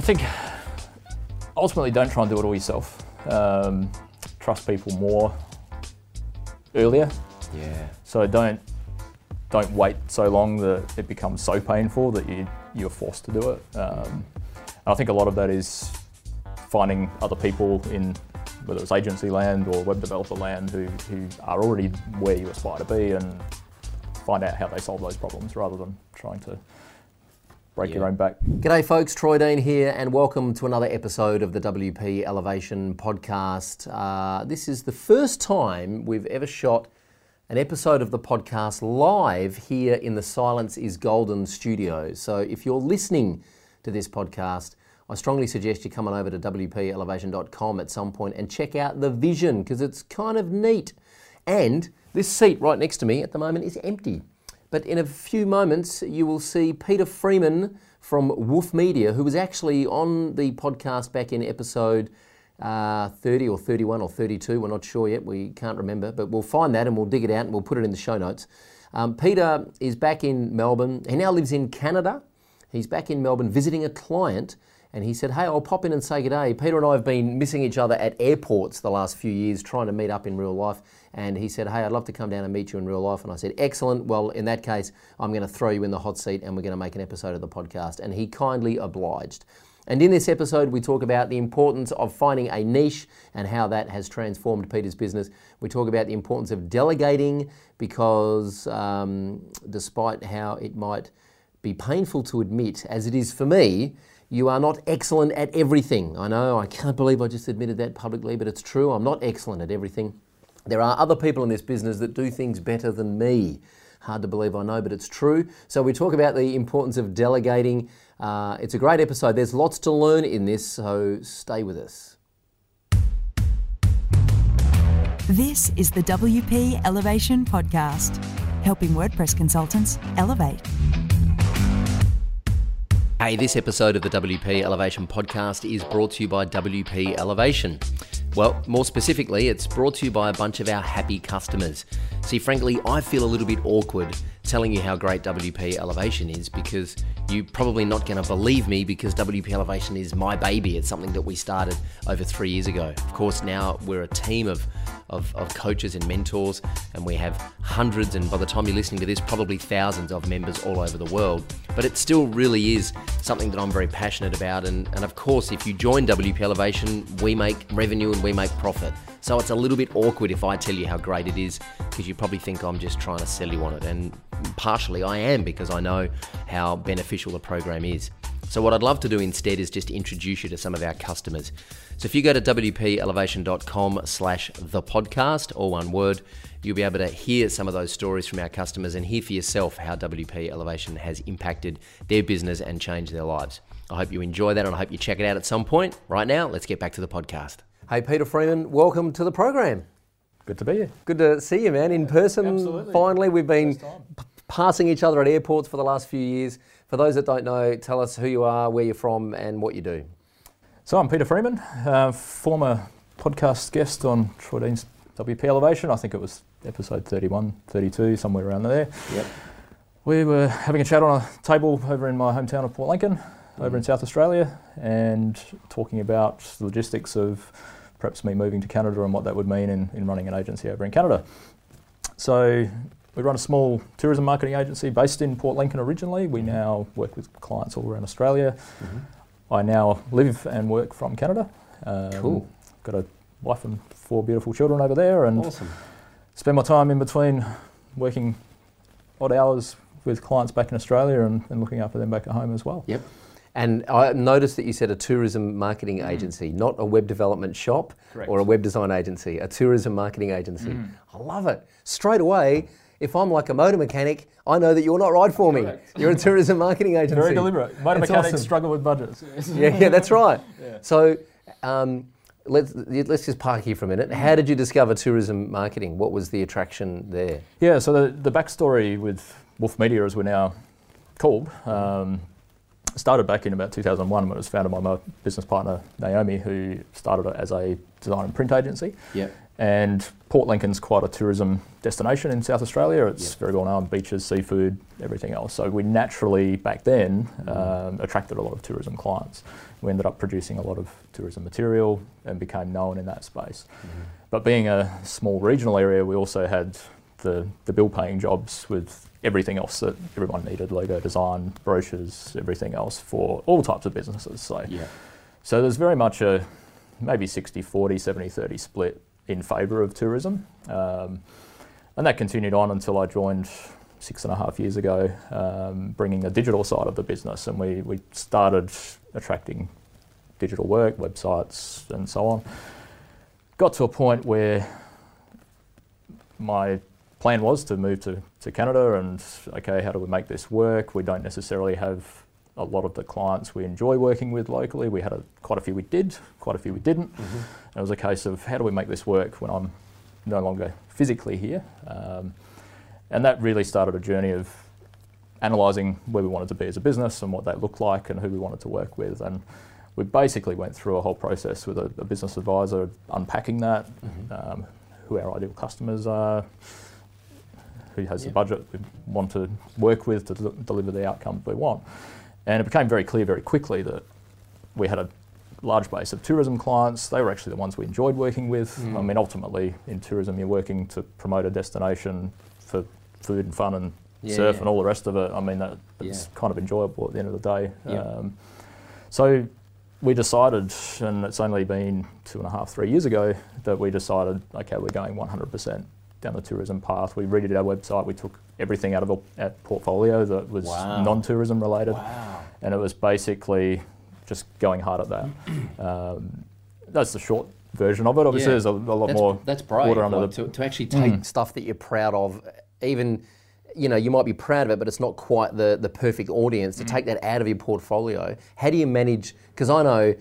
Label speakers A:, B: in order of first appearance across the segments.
A: I think ultimately don't try and do it all yourself. Um, trust people more earlier.
B: Yeah.
A: So don't don't wait so long that it becomes so painful that you you're forced to do it. Um, I think a lot of that is finding other people in whether it's agency land or web developer land who, who are already where you aspire to be and find out how they solve those problems rather than trying to break your own back.
B: G'day, folks. Troy Dean here, and welcome to another episode of the WP Elevation podcast. Uh, this is the first time we've ever shot an episode of the podcast live here in the Silence is Golden studios. So if you're listening to this podcast, I strongly suggest you come on over to WPElevation.com at some point and check out the vision because it's kind of neat. And this seat right next to me at the moment is empty. But in a few moments, you will see Peter Freeman from Wolf Media, who was actually on the podcast back in episode uh, 30 or 31 or 32. We're not sure yet. We can't remember. But we'll find that and we'll dig it out and we'll put it in the show notes. Um, Peter is back in Melbourne. He now lives in Canada. He's back in Melbourne visiting a client. And he said, Hey, I'll pop in and say good day. Peter and I have been missing each other at airports the last few years, trying to meet up in real life. And he said, Hey, I'd love to come down and meet you in real life. And I said, Excellent. Well, in that case, I'm going to throw you in the hot seat and we're going to make an episode of the podcast. And he kindly obliged. And in this episode, we talk about the importance of finding a niche and how that has transformed Peter's business. We talk about the importance of delegating because, um, despite how it might be painful to admit, as it is for me, you are not excellent at everything. I know, I can't believe I just admitted that publicly, but it's true. I'm not excellent at everything. There are other people in this business that do things better than me. Hard to believe, I know, but it's true. So, we talk about the importance of delegating. Uh, it's a great episode. There's lots to learn in this, so stay with us.
C: This is the WP Elevation Podcast, helping WordPress consultants elevate.
B: Hey, this episode of the WP Elevation podcast is brought to you by WP Elevation. Well, more specifically, it's brought to you by a bunch of our happy customers. See, frankly, I feel a little bit awkward telling you how great WP Elevation is because you're probably not going to believe me because WP Elevation is my baby. It's something that we started over three years ago. Of course, now we're a team of, of, of coaches and mentors, and we have hundreds, and by the time you're listening to this, probably thousands of members all over the world. But it still really is something that I'm very passionate about. And, and of course, if you join WP Elevation, we make revenue and we make profit. So it's a little bit awkward if I tell you how great it is because you probably think I'm just trying to sell you on it. And partially I am because I know how beneficial the program is. So what I'd love to do instead is just introduce you to some of our customers. So if you go to wpelevation.com slash the podcast, all one word, you'll be able to hear some of those stories from our customers and hear for yourself how WP Elevation has impacted their business and changed their lives. I hope you enjoy that and I hope you check it out at some point. Right now, let's get back to the podcast. Hey, Peter Freeman, welcome to the program.
A: Good to be here.
B: Good to see you, man, in person.
A: Absolutely.
B: Finally, we've been p- passing each other at airports for the last few years. For those that don't know, tell us who you are, where you're from, and what you do.
A: So I'm Peter Freeman, uh, former podcast guest on Troy Dean's WP Elevation. I think it was episode 31, 32, somewhere around there.
B: Yep.
A: We were having a chat on a table over in my hometown of Port Lincoln, over in South Australia, and talking about the logistics of perhaps me moving to Canada and what that would mean in, in running an agency over in Canada. So we run a small tourism marketing agency based in Port Lincoln originally. We now work with clients all around Australia. I now live and work from Canada. Um,
B: Cool.
A: Got a wife and four beautiful children over there, and
B: Awesome.
A: spend my time in between working odd hours with clients back in Australia and, and looking after them back at home as well.
B: Yep. And I noticed that you said a tourism marketing agency, not a web development shop
A: Correct.
B: or a web design agency, a tourism marketing agency. I love it. Straight away, if I'm like a motor mechanic, I know that you're not right for me.
A: Correct.
B: You're a tourism marketing agency.
A: Very deliberate. Motor
B: That's
A: mechanics
B: awesome.
A: struggle with budgets.
B: yeah, yeah, that's right. So um, let's let's just park here for a minute. How did you discover tourism marketing? What was the attraction there?
A: Yeah, so the, the backstory with Wolf Media, as we're now called, um, started back in about 2001 when it was founded by my business partner Naomi, who started it as a design and print agency.
B: Yep.
A: And Port Lincoln's quite a tourism destination in South Australia. It's
B: Yep.
A: very well known, beaches, seafood, everything else. So we naturally, back then,
B: Mm-hmm.
A: um, attracted a lot of tourism clients. We ended up producing a lot of tourism material and became known in that space.
B: Mm-hmm.
A: But being a small regional area, we also had the, the bill paying jobs with everything else that everyone needed logo design, brochures, everything else for all types of businesses. So,
B: Yeah.
A: so there's very much a maybe 60 40, 70 30 split in favour of tourism. Um, and that continued on until I joined six and a half years ago, um, bringing the digital side of the business. And we, we started attracting digital work, websites, and so on. Got to a point where my plan was to move to, to Canada and, okay, how do we make this work? We don't necessarily have a lot of the clients we enjoy working with locally. We had a, quite a few we did, quite a few we didn't.
B: Mm-hmm.
A: It was a case of how do we make this work when I'm no longer physically here? Um, and that really started a journey of analysing where we wanted to be as a business and what that looked like and who we wanted to work with. And we basically went through a whole process with a, a business advisor, unpacking that,
B: Mm-hmm.
A: um, who our ideal customers are, has
B: Yeah.
A: the budget we want to work with to deliver the outcomes we want. And it became very clear very quickly that we had a large base of tourism clients. They were actually the ones we enjoyed working with.
B: Mm.
A: I mean, ultimately, in tourism, you're working to promote a destination for food and fun and
B: Yeah,
A: surf
B: yeah.
A: and all the rest of it. I mean, that, it's
B: Yeah.
A: kind of enjoyable at the end of the day. Um, so we decided, and it's only been two and a half, three years ago, that we decided, okay, we're going 100% down the tourism path. We redid our website. We took everything out of our- our portfolio that was
B: Wow.
A: non-tourism related
B: Wow.
A: and it was basically just going hard at that. Um, that's the short version of it. Obviously,
B: Yeah.
A: there's a, a lot
B: that's,
A: more
B: That's brave.
A: water under
B: like,
A: the. Mm.
B: to, to actually take stuff that you're proud of, even you know you might be proud of it, but it's not quite the the perfect audience.
A: Mm.
B: To take that out of your portfolio, how do you manage? Because I know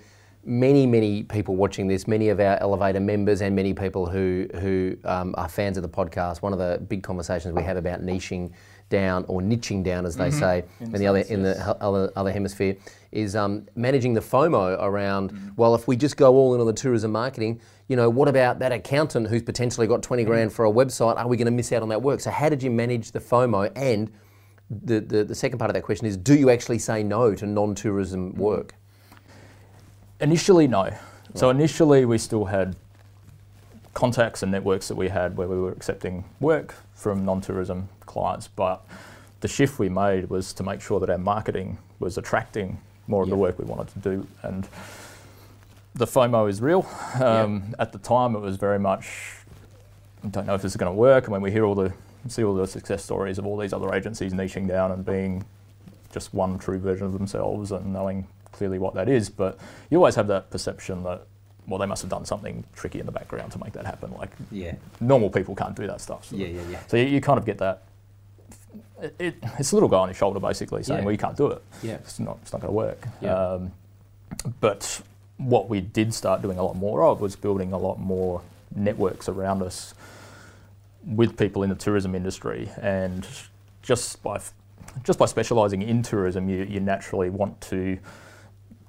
B: many many people watching this, many of our elevator members, and many people who who um, are fans of the podcast. One of the big conversations we have about niching down or niching down, as they say, in, the other in the he- other, other hemisphere, is um, managing the FOMO around. Well, if we just go all in on the tourism marketing, you know, what about that accountant who's potentially got twenty grand for a website? Are we going to miss out on that work? So, how did you manage the FOMO? And the, the the second part of that question is, do you actually say no to non-tourism work?
A: Initially, no. So initially, we still had contacts and networks that we had where we were accepting work from non-tourism clients, but the shift we made was to make sure that our marketing was attracting more of the work we wanted to do, and the FOMO is real. Um, At the time, it was very much, I don't know if this is going to work. And when we hear all the see all the success stories of all these other agencies niching down and being just one true version of themselves and knowing clearly what that is. But you always have that perception that, well, they must have done something tricky in the background to make that happen. Like
B: Yeah,
A: normal people can't do that stuff. So,
B: yeah, yeah, yeah.
A: so you, you kind of get that. It, it, it's a little guy on your shoulder basically saying,
B: Yeah.
A: well, you can't do it.
B: Yeah.
A: It's not, it's not going to work.
B: Yeah.
A: Um, but what we did start doing a lot more of was building a lot more networks around us with people in the tourism industry, and just by f- just by specialising in tourism, you, you naturally want to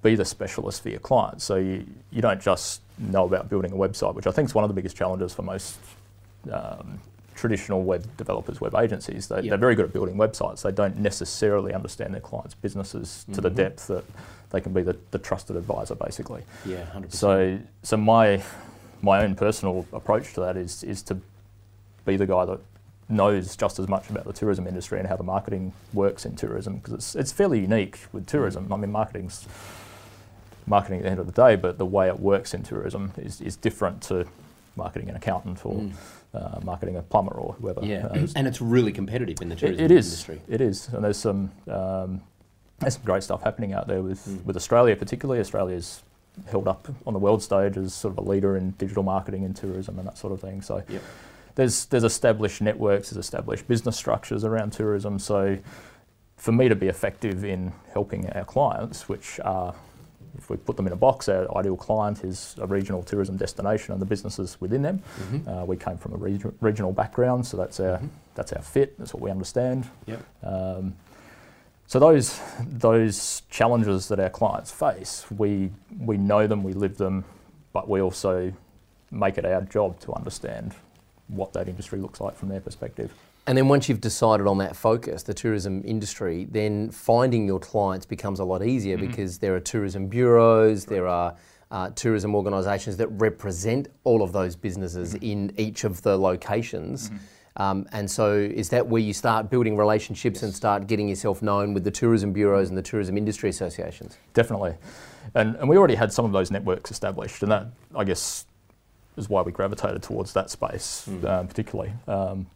A: be the specialist for your clients. So you, you don't just know about building a website, which I think is one of the biggest challenges for most um, traditional web developers, web agencies. They,
B: Yep.
A: They're very good at building websites. They don't necessarily understand their clients' businesses to the
B: Mhm.
A: depth that they can be the, the trusted advisor, basically.
B: Yeah, hundred percent.
A: So, so my my own personal approach to that is is to be the guy that knows just as much about the tourism industry and how the marketing works in tourism because it's it's fairly unique with tourism. I mean, marketing's marketing at the end of the day, but the way it works in tourism is, is different to marketing an accountant or
B: Mm.
A: uh, marketing a plumber or whoever.
B: Yeah,
A: Uh,
B: and it's really competitive in the
A: it,
B: tourism industry.
A: It is, and there's some um, there's some great stuff happening out there with
B: Mm.
A: with Australia, particularly. Australia's held up on the world stage as sort of a leader in digital marketing and tourism and that sort of thing. So
B: Yep.
A: There's there's established networks, there's established business structures around tourism. So for me to be effective in helping our clients, which are if we put them in a box, our ideal client is a regional tourism destination and the businesses within them.
B: Mhm.
A: Uh, we came from a reg- regional background, so that's our
B: Mhm.
A: that's our fit. That's what we understand.
B: Yep.
A: Um, So those those challenges that our clients face, we we know them, we live them, but we also make it our job to understand what that industry looks like from their perspective.
B: And then once you've decided on that focus, the tourism industry, then finding your clients becomes a lot easier
A: Mm-hmm.
B: because there are tourism bureaus, there are uh, tourism organisations that represent all of those businesses
A: Mm-hmm.
B: in each of the locations. Um, and so, is that where you start building relationships and start getting yourself known with the tourism bureaus and the tourism industry associations?
A: Definitely. And, and we already had some of those networks established, and that, I guess, is why we gravitated towards that space um, particularly. Um,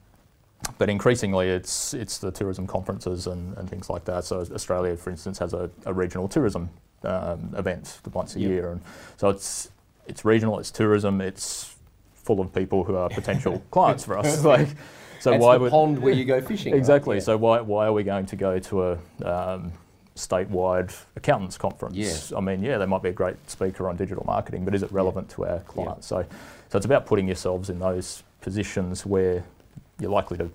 A: but increasingly, it's it's the tourism conferences and, and things like that. So Australia, for instance, has a, a regional tourism um, event once a
B: Yep.
A: year, and so it's it's regional, it's tourism, it's full of people who are potential clients for us. Like, so
B: That's
A: why
B: the
A: would
B: pond where you go fishing. right?
A: Exactly.
B: Yeah.
A: So why, why are we going to go to a um, statewide accountants conference?
B: Yeah.
A: I mean, yeah, they might be a great speaker on digital marketing, but is it relevant to our clients? So, so it's about putting yourselves in those positions where you're likely to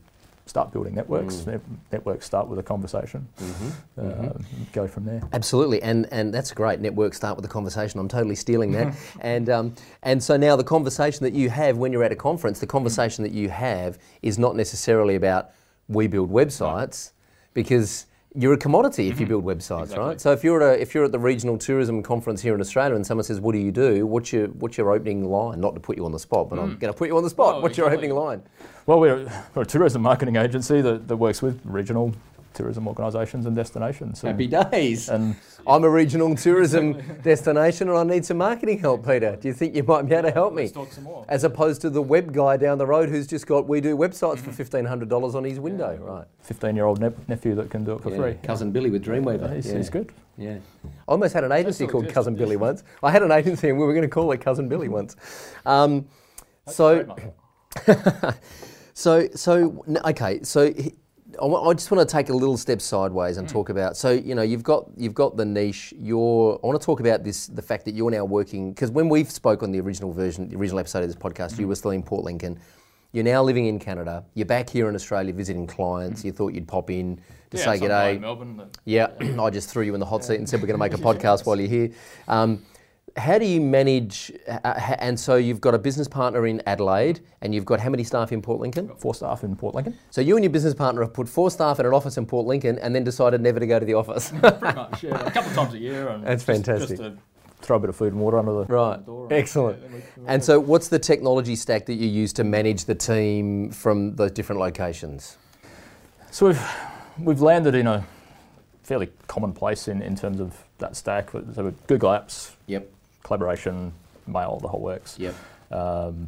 A: start building networks.
B: Mm.
A: Net- networks start with a conversation.
B: Mm-hmm.
A: Uh, Go from there.
B: Absolutely, and and that's great. Network start with a conversation. I'm totally stealing that, and um, and so now the conversation that you have when you're at a conference, the conversation that you have is not necessarily about we build websites, because you're a commodity if you mm-hmm. build websites,
A: Exactly.
B: right? So if you're at a, if you're at the regional tourism conference here in Australia and someone says, "What do you do?" What's your what's your opening line? Not to put you on the spot, but I'm mm. going to put you on the spot.
A: Oh,
B: what's your opening line?
A: Well, we're, we're a tourism marketing agency that, that works with regional tourism organisations and destinations. And,
B: Happy days.
A: and
B: I'm a regional tourism destination and I need some marketing help, Peter. Do you think you might be able to help me?
A: Let's talk some more.
B: As opposed to the web guy down the road who's just got we do websites for $1,500 on his window, right?
A: 15 year old nep- nephew that can do it for free.
B: Cousin Billy with Dreamweaver.
A: He's,
B: yeah.
A: he's good.
B: Yeah. I almost had an agency called
A: exists,
B: Cousin Billy once. I had an agency and we were going to call it Cousin Billy once. Um, so, so, so, okay, so he- I just want to take a little step sideways and talk about. So, you know, you've got you've got the niche. You're. I want to talk about this. The fact that you're now working because when we spoke on the original version, the original episode of this podcast, you were still in Port Lincoln. You're now living in Canada. You're back here in Australia visiting clients. You thought you'd pop in to say good day.
A: Melbourne.
B: Yeah, I just threw you in the hot seat and said we're going to make a podcast while you're here. Um, how do you manage? Uh, and so you've got a business partner in Adelaide, and you've got how many staff in Port Lincoln?
A: Four staff in Port Lincoln.
B: So you and your business partner have put four staff in an office in Port Lincoln, and then decided never to go to the office.
A: Pretty much, yeah. A couple of times a year. And
B: That's
A: just-
B: fantastic.
A: Just to throw a bit of food and water under the,
B: right,
A: door. and-
B: excellent.
A: we-
B: And so, what's the technology stack that you use to manage the team from those different locations?
A: So we've, we've landed in a fairly common place in, in terms of that stack. So with Google Apps,
B: Yep,
A: collaboration, mail, the whole works.
B: yep,
A: Um,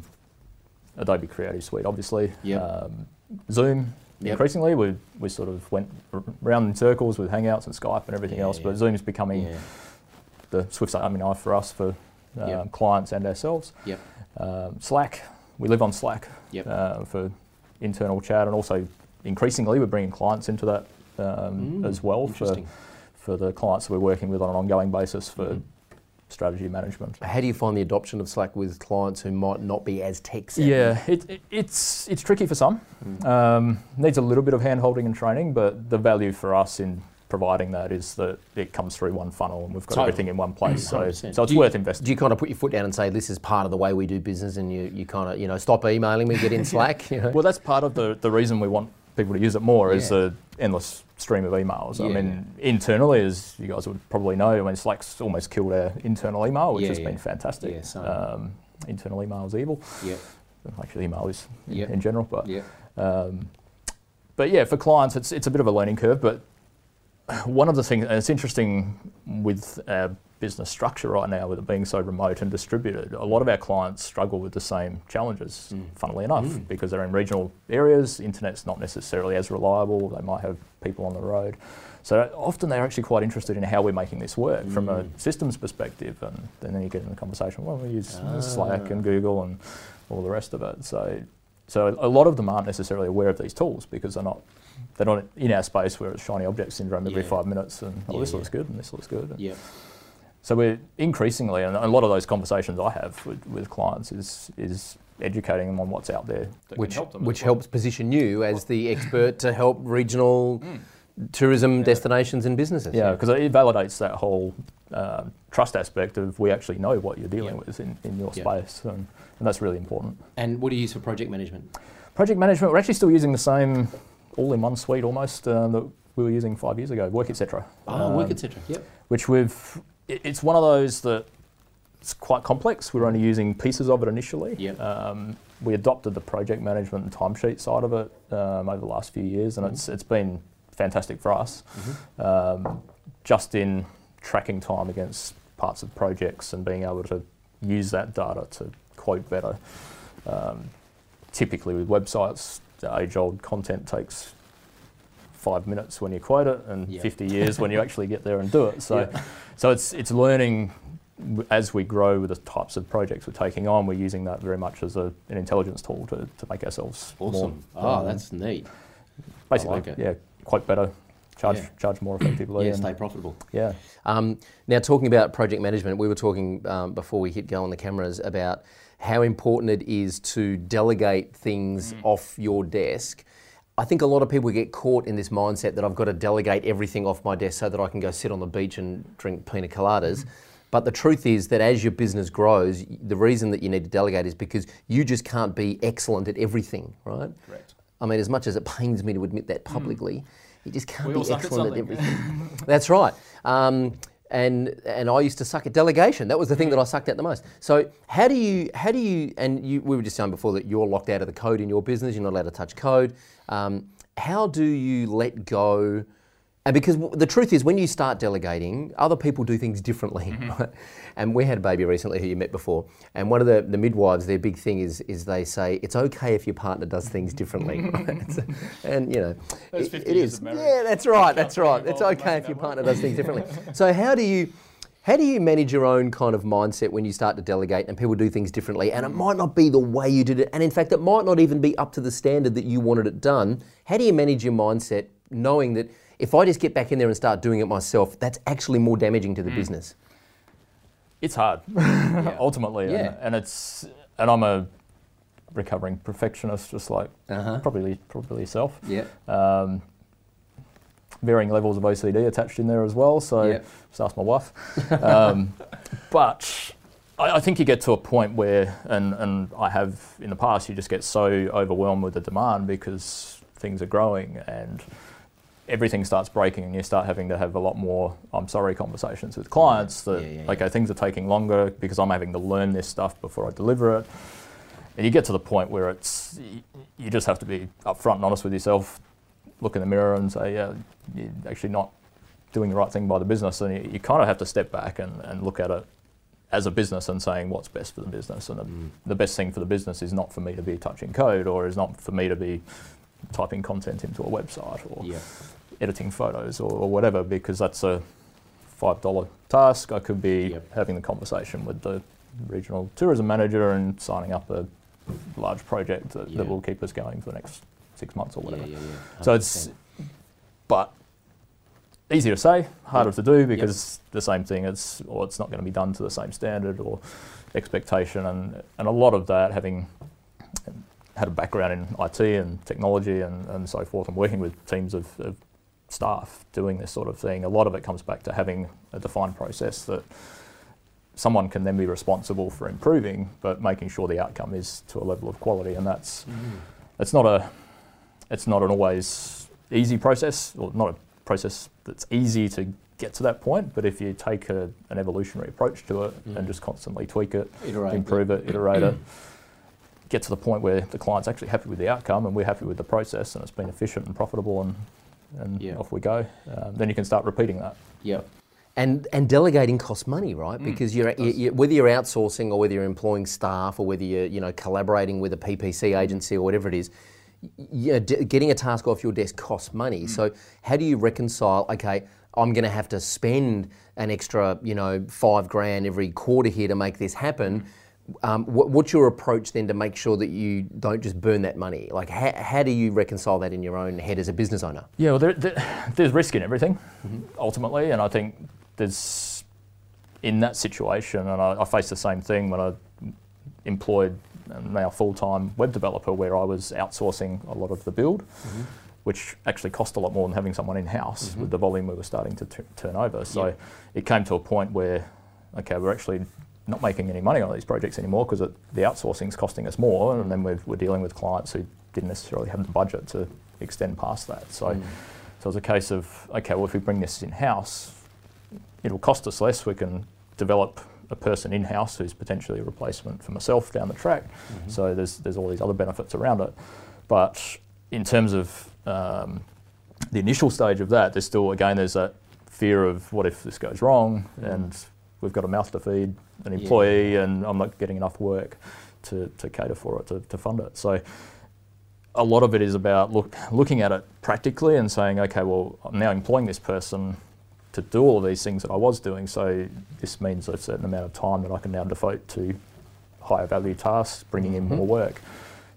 A: Adobe Creative Suite, obviously.
B: Yep.
A: Um, Zoom.
B: Yep.
A: Increasingly, we, we sort of went r- round in circles with Hangouts and Skype and everything
B: Yeah,
A: else,
B: yeah.
A: but is becoming
B: yeah,
A: the Swiss Army knife for us, for um,
B: Yep.
A: clients and ourselves.
B: yep,
A: Um, Slack, we live on Slack
B: Yep.
A: uh, for internal chat, and also increasingly we're bringing clients into that um,
B: Mm,
A: as well for, for the clients that we're working with on an ongoing basis for
B: Mhm.
A: Strategy management.
B: How do you find the adoption of Slack with clients who might not be as tech savvy?
A: Yeah, it, it, it's it's tricky for some.
B: Mm.
A: Um, needs a little bit of hand holding and training, but the value for us in providing that is that it comes through one funnel and we've got
B: Totally.
A: everything in one place. So,
B: 100%.
A: so it's
B: you-
A: worth investing.
B: Do you kind of put your foot down and say this is part of the way we do business, and you, you kind of you know stop emailing me, get in Slack? You know?
A: Well, that's part of the, the reason we want people to use it more is the endless stream of emails. I
B: Yeah,
A: mean, internally, as you guys would probably know, I mean, Slack's almost killed our internal email, which
B: Yeah,
A: has
B: yeah.
A: been fantastic.
B: Yeah, same.
A: um, internal email is evil.
B: Yep,
A: Actually, email is in, in general, but
B: yep,
A: um, but yeah, for clients, it's it's a bit of a learning curve. But one of the things, and it's interesting with our business structure right now, with it being so remote and distributed, a lot of our clients struggle with the same challenges.
B: Mm.
A: Funnily enough,
B: Mm.
A: because they're in regional areas, internet's not necessarily as reliable. They might have people on the road. So often they're actually quite interested in how we're making this work from a
B: Mm.
A: systems perspective, and, and then you get in the conversation. Well, we use
B: Ah.
A: Slack and Google and all the rest of it. So so a lot of them aren't necessarily aware of these tools because they're not they're not in our space where it's shiny object syndrome every
B: Yeah.
A: five minutes and oh
B: Yeah,
A: this
B: yeah.
A: looks good and this looks good.
B: yep.
A: So we're increasingly and a lot of those conversations I have with, with clients is is educating them on what's out there
B: Which
A: help them.
B: which
A: well.
B: helps position you as the expert to help regional tourism destinations and businesses.
A: Yeah, because it validates that whole uh, trust aspect of we actually know what you're dealing
B: Yeah.
A: with in, in your
B: Yeah.
A: space, and, and that's really important.
B: And what do you use for project management?
A: Project management, we're actually still using the same all-in-one suite almost uh, that we were using five years ago, Work Etc.
B: Oh, work,
A: Um,
B: etc. Yep.
A: which we've it's one of those that it's quite complex. We're only using pieces of it initially.
B: Yep.
A: Um, we adopted the project management and timesheet side of it um, over the last few years, and it's it's been fantastic for us. Um, just in tracking time against parts of projects and being able to use that data to quote better. Um, typically with websites, age-old content takes five minutes when you quote it and
B: Yeah.
A: 50 years when you actually get there and do it. So,
B: Yeah.
A: so it's it's learning as we grow with the types of projects we're taking on. We're using that very much as a, an intelligence tool to, to make ourselves
B: Awesome.
A: more.
B: oh,
A: um,
B: that's neat.
A: basically
B: like
A: yeah, quite better. Charge
B: Yeah.
A: charge more effectively.
B: Yeah,
A: and-
B: stay profitable.
A: yeah.
B: Um, now, talking about project management, we were talking um, before we hit go on the cameras about how important it is to delegate things off your desk. I think a lot of people get caught in this mindset that I've got to delegate everything off my desk so that I can go sit on the beach and drink pina coladas. But the truth is that as your business grows, the reason that you need to delegate is because you just can't be excellent at everything, right?
D: Correct.
B: I mean, as much as it pains me to admit that publicly, you just can't
D: We
B: be
D: all suck at
B: excellent at, everything. That's right. Um, and and I used to suck at delegation. That was the thing that I sucked at the most. So how do you how do you and you we were just saying before that you're locked out of the code in your business. You're not allowed to touch code. Um, how do you let go? And because the truth is, when you start delegating, other people do things differently.
D: Mm-hmm.
B: Right? And we had a baby recently who you met before, and one of the, the midwives, their big thing is is they say it's okay if your partner does things differently. right? So- and you know, it-
D: 50
B: it is. Yeah, that's right. That's right. It's okay if your partner does things differently. So how do you? How do you manage your own kind of mindset when you start to delegate and people do things differently and it might not be the way you did it and in fact it might not even be up to the standard that you wanted it done? How do you manage your mindset knowing that if I just get back in there and start doing it myself, that's actually more damaging
D: Mm.
B: to the business?
A: It's hard, ultimately,
B: Yeah.
A: and, and it's and I'm a recovering perfectionist, just like
B: Uh-huh.
A: probably probably yourself.
B: Yeah.
A: Um, varying levels of OCD attached in there as well. So
B: Yeah.
A: just ask my wife. Um, but I, I think you get to a point where, and, and I have in the past, you just get so overwhelmed with the demand because things are growing and everything starts breaking and you start having to have a lot more I'm sorry conversations with clients that
B: Yeah, yeah, yeah.
A: okay things are taking longer because I'm having to learn this stuff before I deliver it. And you get to the point where it's you just have to be upfront and honest with yourself look in the mirror and say yeah you're actually not doing the right thing by the business. And you, you kind of have to step back and, and look at it as a business and saying what's best for the business. And the, mm. the best thing for the business is not for me to be touching code or is not for me to be typing content into a website or
B: Yeah.
A: editing photos or, or whatever because that's a five dollar task. I could be
B: Yep.
A: having the conversation with the regional tourism manager and signing up a large project that,
B: Yeah.
A: that will keep us going for the next six months or whatever.
B: yeah.
A: So it's but easier to say, harder
B: Yep.
A: to do because the same thing. It's or it's not going to be done to the same standard or expectation, and and a lot of that having had a background in IT and technology and, and so forth, and working with teams of, of staff doing this sort of thing. A lot of it comes back to having a defined process that someone can then be responsible for improving, but making sure the outcome is to a level of quality, and that's it's not a it's not an always easy process, or not a process that's easy to get to that point. But if you take a, an evolutionary approach to it
B: Mm.
A: and just constantly tweak it,
B: Iterate,
A: improve it, iterate it, get to the point where the client's actually happy with the outcome and we're happy with the process and it's been efficient and profitable and and
B: Yeah.
A: off we go. Um, then you can start repeating that.
B: Yep. And and delegating costs money, right?
A: Mm,
B: Because you're, you you whether you're outsourcing or whether you're employing staff or whether you're you know collaborating with a PPC agency or whatever it is, y- you know, d- getting a task off your desk costs
A: Mm.
B: money. So how do you reconcile? Okay, I'm going to have to spend an extra you know five grand every quarter here to make this happen.
A: Mm.
B: Um, what, what's your approach then to make sure that you don't just burn that money? Like, how, how do you reconcile that in your own head as a business owner?
A: Yeah, well, there, there, there's risk in everything, mm-hmm. ultimately, and I think there's in that situation, and I, I faced the same thing when I employed a now full-time web developer, where I was outsourcing a lot of the build, mm-hmm. which actually cost a lot more than having someone in house mm-hmm. with the volume we were starting to t- turn over. So
B: Yeah.
A: it came to a point where, okay, we're actually not making any money on these projects anymore because the outsourcing is costing us more, and then we're, we're dealing with clients who didn't necessarily have the budget to extend past that. So, mm. so it was a case of, okay, well, if we bring this in house, it'll cost us less. We can develop a person in house who's potentially a replacement for myself down the track. Mm-hmm. So there's there's all these other benefits around it. But in terms of um, the initial stage of that, there's still again there's that fear of what if this goes wrong mm. and we've got a mouth to feed, an employee, and I'm not getting enough work to, to cater for it to, to fund it. So a lot of it is about look, looking at it practically and saying, okay, well, I'm now employing this person to do all of these things that I was doing. So this means a certain amount of time that I can now devote to higher value tasks, bringing in mm-hmm. more work.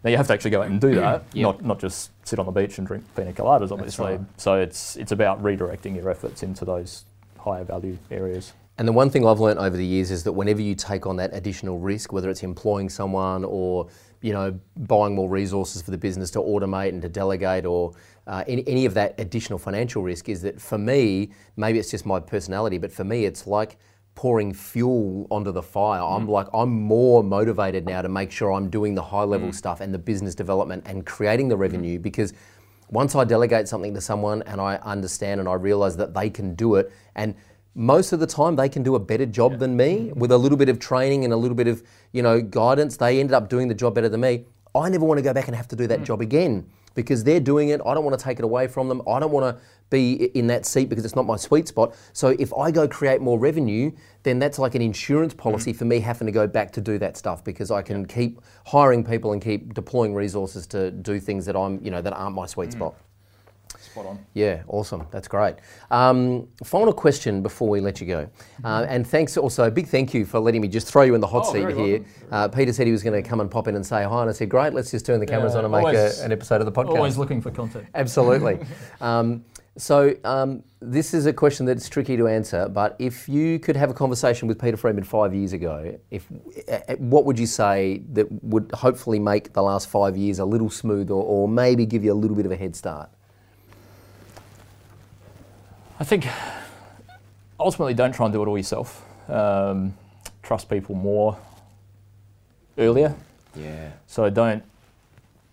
A: Now you have to actually go out and do that,
B: Yep.
A: not not just sit on the beach and drink pina coladas, obviously.
B: right.
A: So it's it's about redirecting your efforts into those higher value areas.
B: And the one thing I've learned over the years is that whenever you take on that additional risk, whether it's employing someone or you know buying more resources for the business to automate and to delegate, or uh, any, any of that additional financial risk, is that for me, maybe it's just my personality, but for me, it's like pouring fuel onto the fire. I'm mm. like I'm more motivated now to make sure I'm doing the high level mm. stuff and the business development and creating the revenue mm. because once I delegate something to someone and I understand and I realize that they can do it, and most of the time they can do a better job than me with a little bit of training and a little bit of you know guidance, they ended up doing the job better than me. I never want to go back and have to do that mm. job again because they're doing it. I don't want to take it away from them. I don't want to be in that seat because it's not my sweet spot. So if I go create more revenue, then that's like an insurance policy mm. for me having to go back to do that stuff because I can keep hiring people and keep deploying resources to do things that I'm, you know, that aren't my sweet mm. spot.
A: Spot on.
B: Yeah, awesome. That's great. Um, final question before we let you go. Uh, and thanks also, big thank you for letting me just throw you in the hot
A: Oh,
B: seat here. Uh, Peter said he was going to come and pop in and say hi, and I said, great, let's just turn the cameras
A: Yeah,
B: on and make
A: always-
B: a, an episode of the podcast.
A: Always looking for content.
B: Absolutely. um, so um, this is a question that's tricky to answer, but if you could have a conversation with Peter Freeman five years ago, if what would you say that would hopefully make the last five years a little smoother, or maybe give you a little bit of a head start?
A: I think ultimately don't try and do it all yourself. Um, trust people more earlier.
B: Yeah.
A: So don't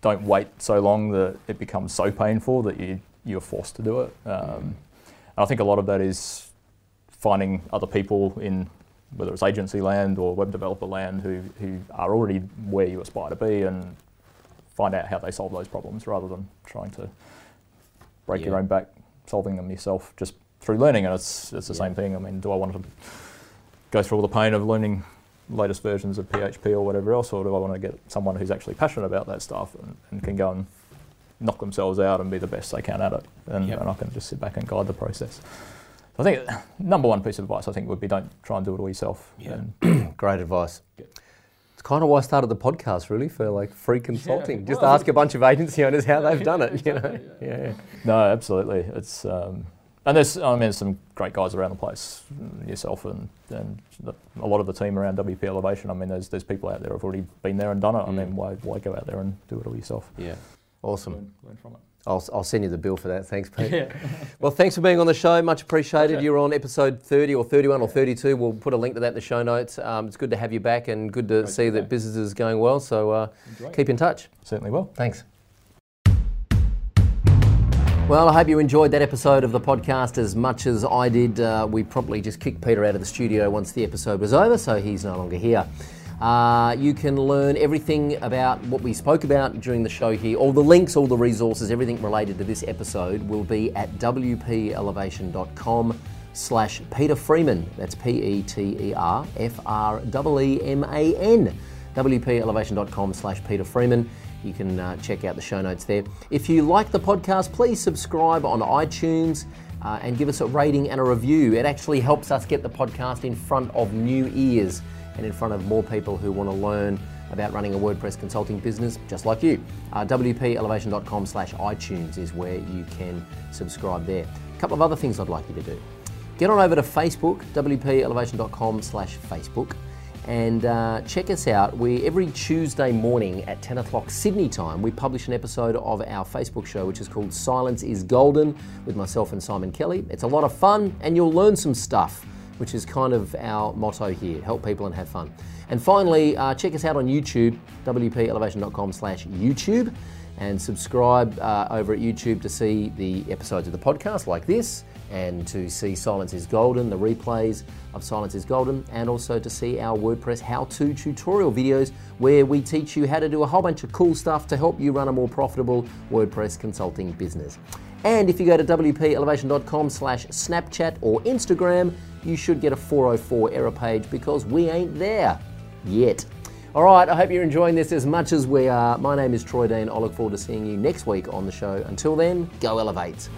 A: don't wait so long that it becomes so painful that you you're forced to do it. Um, I think a lot of that is finding other people in whether it's agency land or web developer land who, who are already where you aspire to be and find out how they solve those problems rather than trying to break your own back solving them yourself just through learning and it's it's the
B: Yeah.
A: same thing. I mean, do I want to go through all the pain of learning latest versions of PHP or whatever else, or do I want to get someone who's actually passionate about that stuff and, and can go and knock themselves out and be the best they can at it, and,
B: Yep.
A: and I can just sit back and guide the process. So I think number one piece of advice I think would be don't try and do it all yourself.
B: Yeah. Great advice.
A: Good.
B: It's kind of why I started the podcast, really, for like free consulting. Just
A: well-
B: ask a bunch of agency owners how they've done it. You know, yeah.
A: no, absolutely, it's um, and there's I mean there's some great guys around the place, mm, yourself and and the, a lot of the team around WP Elevation. I mean there's there's people out there who've already been there and done it. I
B: Mm.
A: mean why why go out there and do it all yourself?
B: yeah. Awesome.
A: Learn, learn from it.
B: I'll, I'll send you the bill for that. Thanks, Pete. well, thanks for being on the show. Much appreciated.
A: Pleasure.
B: You're on episode 30 or 31 or 32. We'll put a link to that in the show notes. Um, it's good to have you back and good to
A: Great
B: see
A: be
B: that
A: back.
B: business is going well. So uh, keep in touch.
A: Certainly will.
B: Thanks. Well, I hope you enjoyed that episode of the podcast as much as I did. Uh, we probably just kicked Peter out of the studio once the episode was over, so he's no longer here. Uh, you can learn everything about what we spoke about during the show here. All the links, all the resources, everything related to this episode will be at wpelevation.com slash Peter Freeman. That's P-E-T-E-R-F-R-E-E-M-A-N. wpelevation.com slash Peter Freeman. You can uh, check out the show notes there. If you like the podcast, please subscribe on iTunes uh, and give us a rating and a review. It actually helps us get the podcast in front of new ears and in front of more people who want to learn about running a WordPress consulting business just like you. Uh, wpelevation.com slash iTunes is where you can subscribe there. A couple of other things I'd like you to do. Get on over to Facebook, wpelevation.com slash Facebook And uh, check us out. We every Tuesday morning at 10 o'clock Sydney time, we publish an episode of our Facebook show, which is called Silence is Golden, with myself and Simon Kelly. It's a lot of fun, and you'll learn some stuff, which is kind of our motto here: help people and have fun. And finally, uh, check us out on YouTube, wpelevation.com/slash YouTube, and subscribe uh, over at YouTube to see the episodes of the podcast like this and to see Silence is Golden, the replays of Silence is Golden, and also to see our WordPress how to tutorial videos where we teach you how to do a whole bunch of cool stuff to help you run a more profitable WordPress consulting business. And if you go to wpelevation.com slash Snapchat or Instagram, you should get a 404 error page because we ain't there yet. All right, I hope you're enjoying this as much as we are. My name is Troy Dean. I look forward to seeing you next week on the show. Until then, go elevate.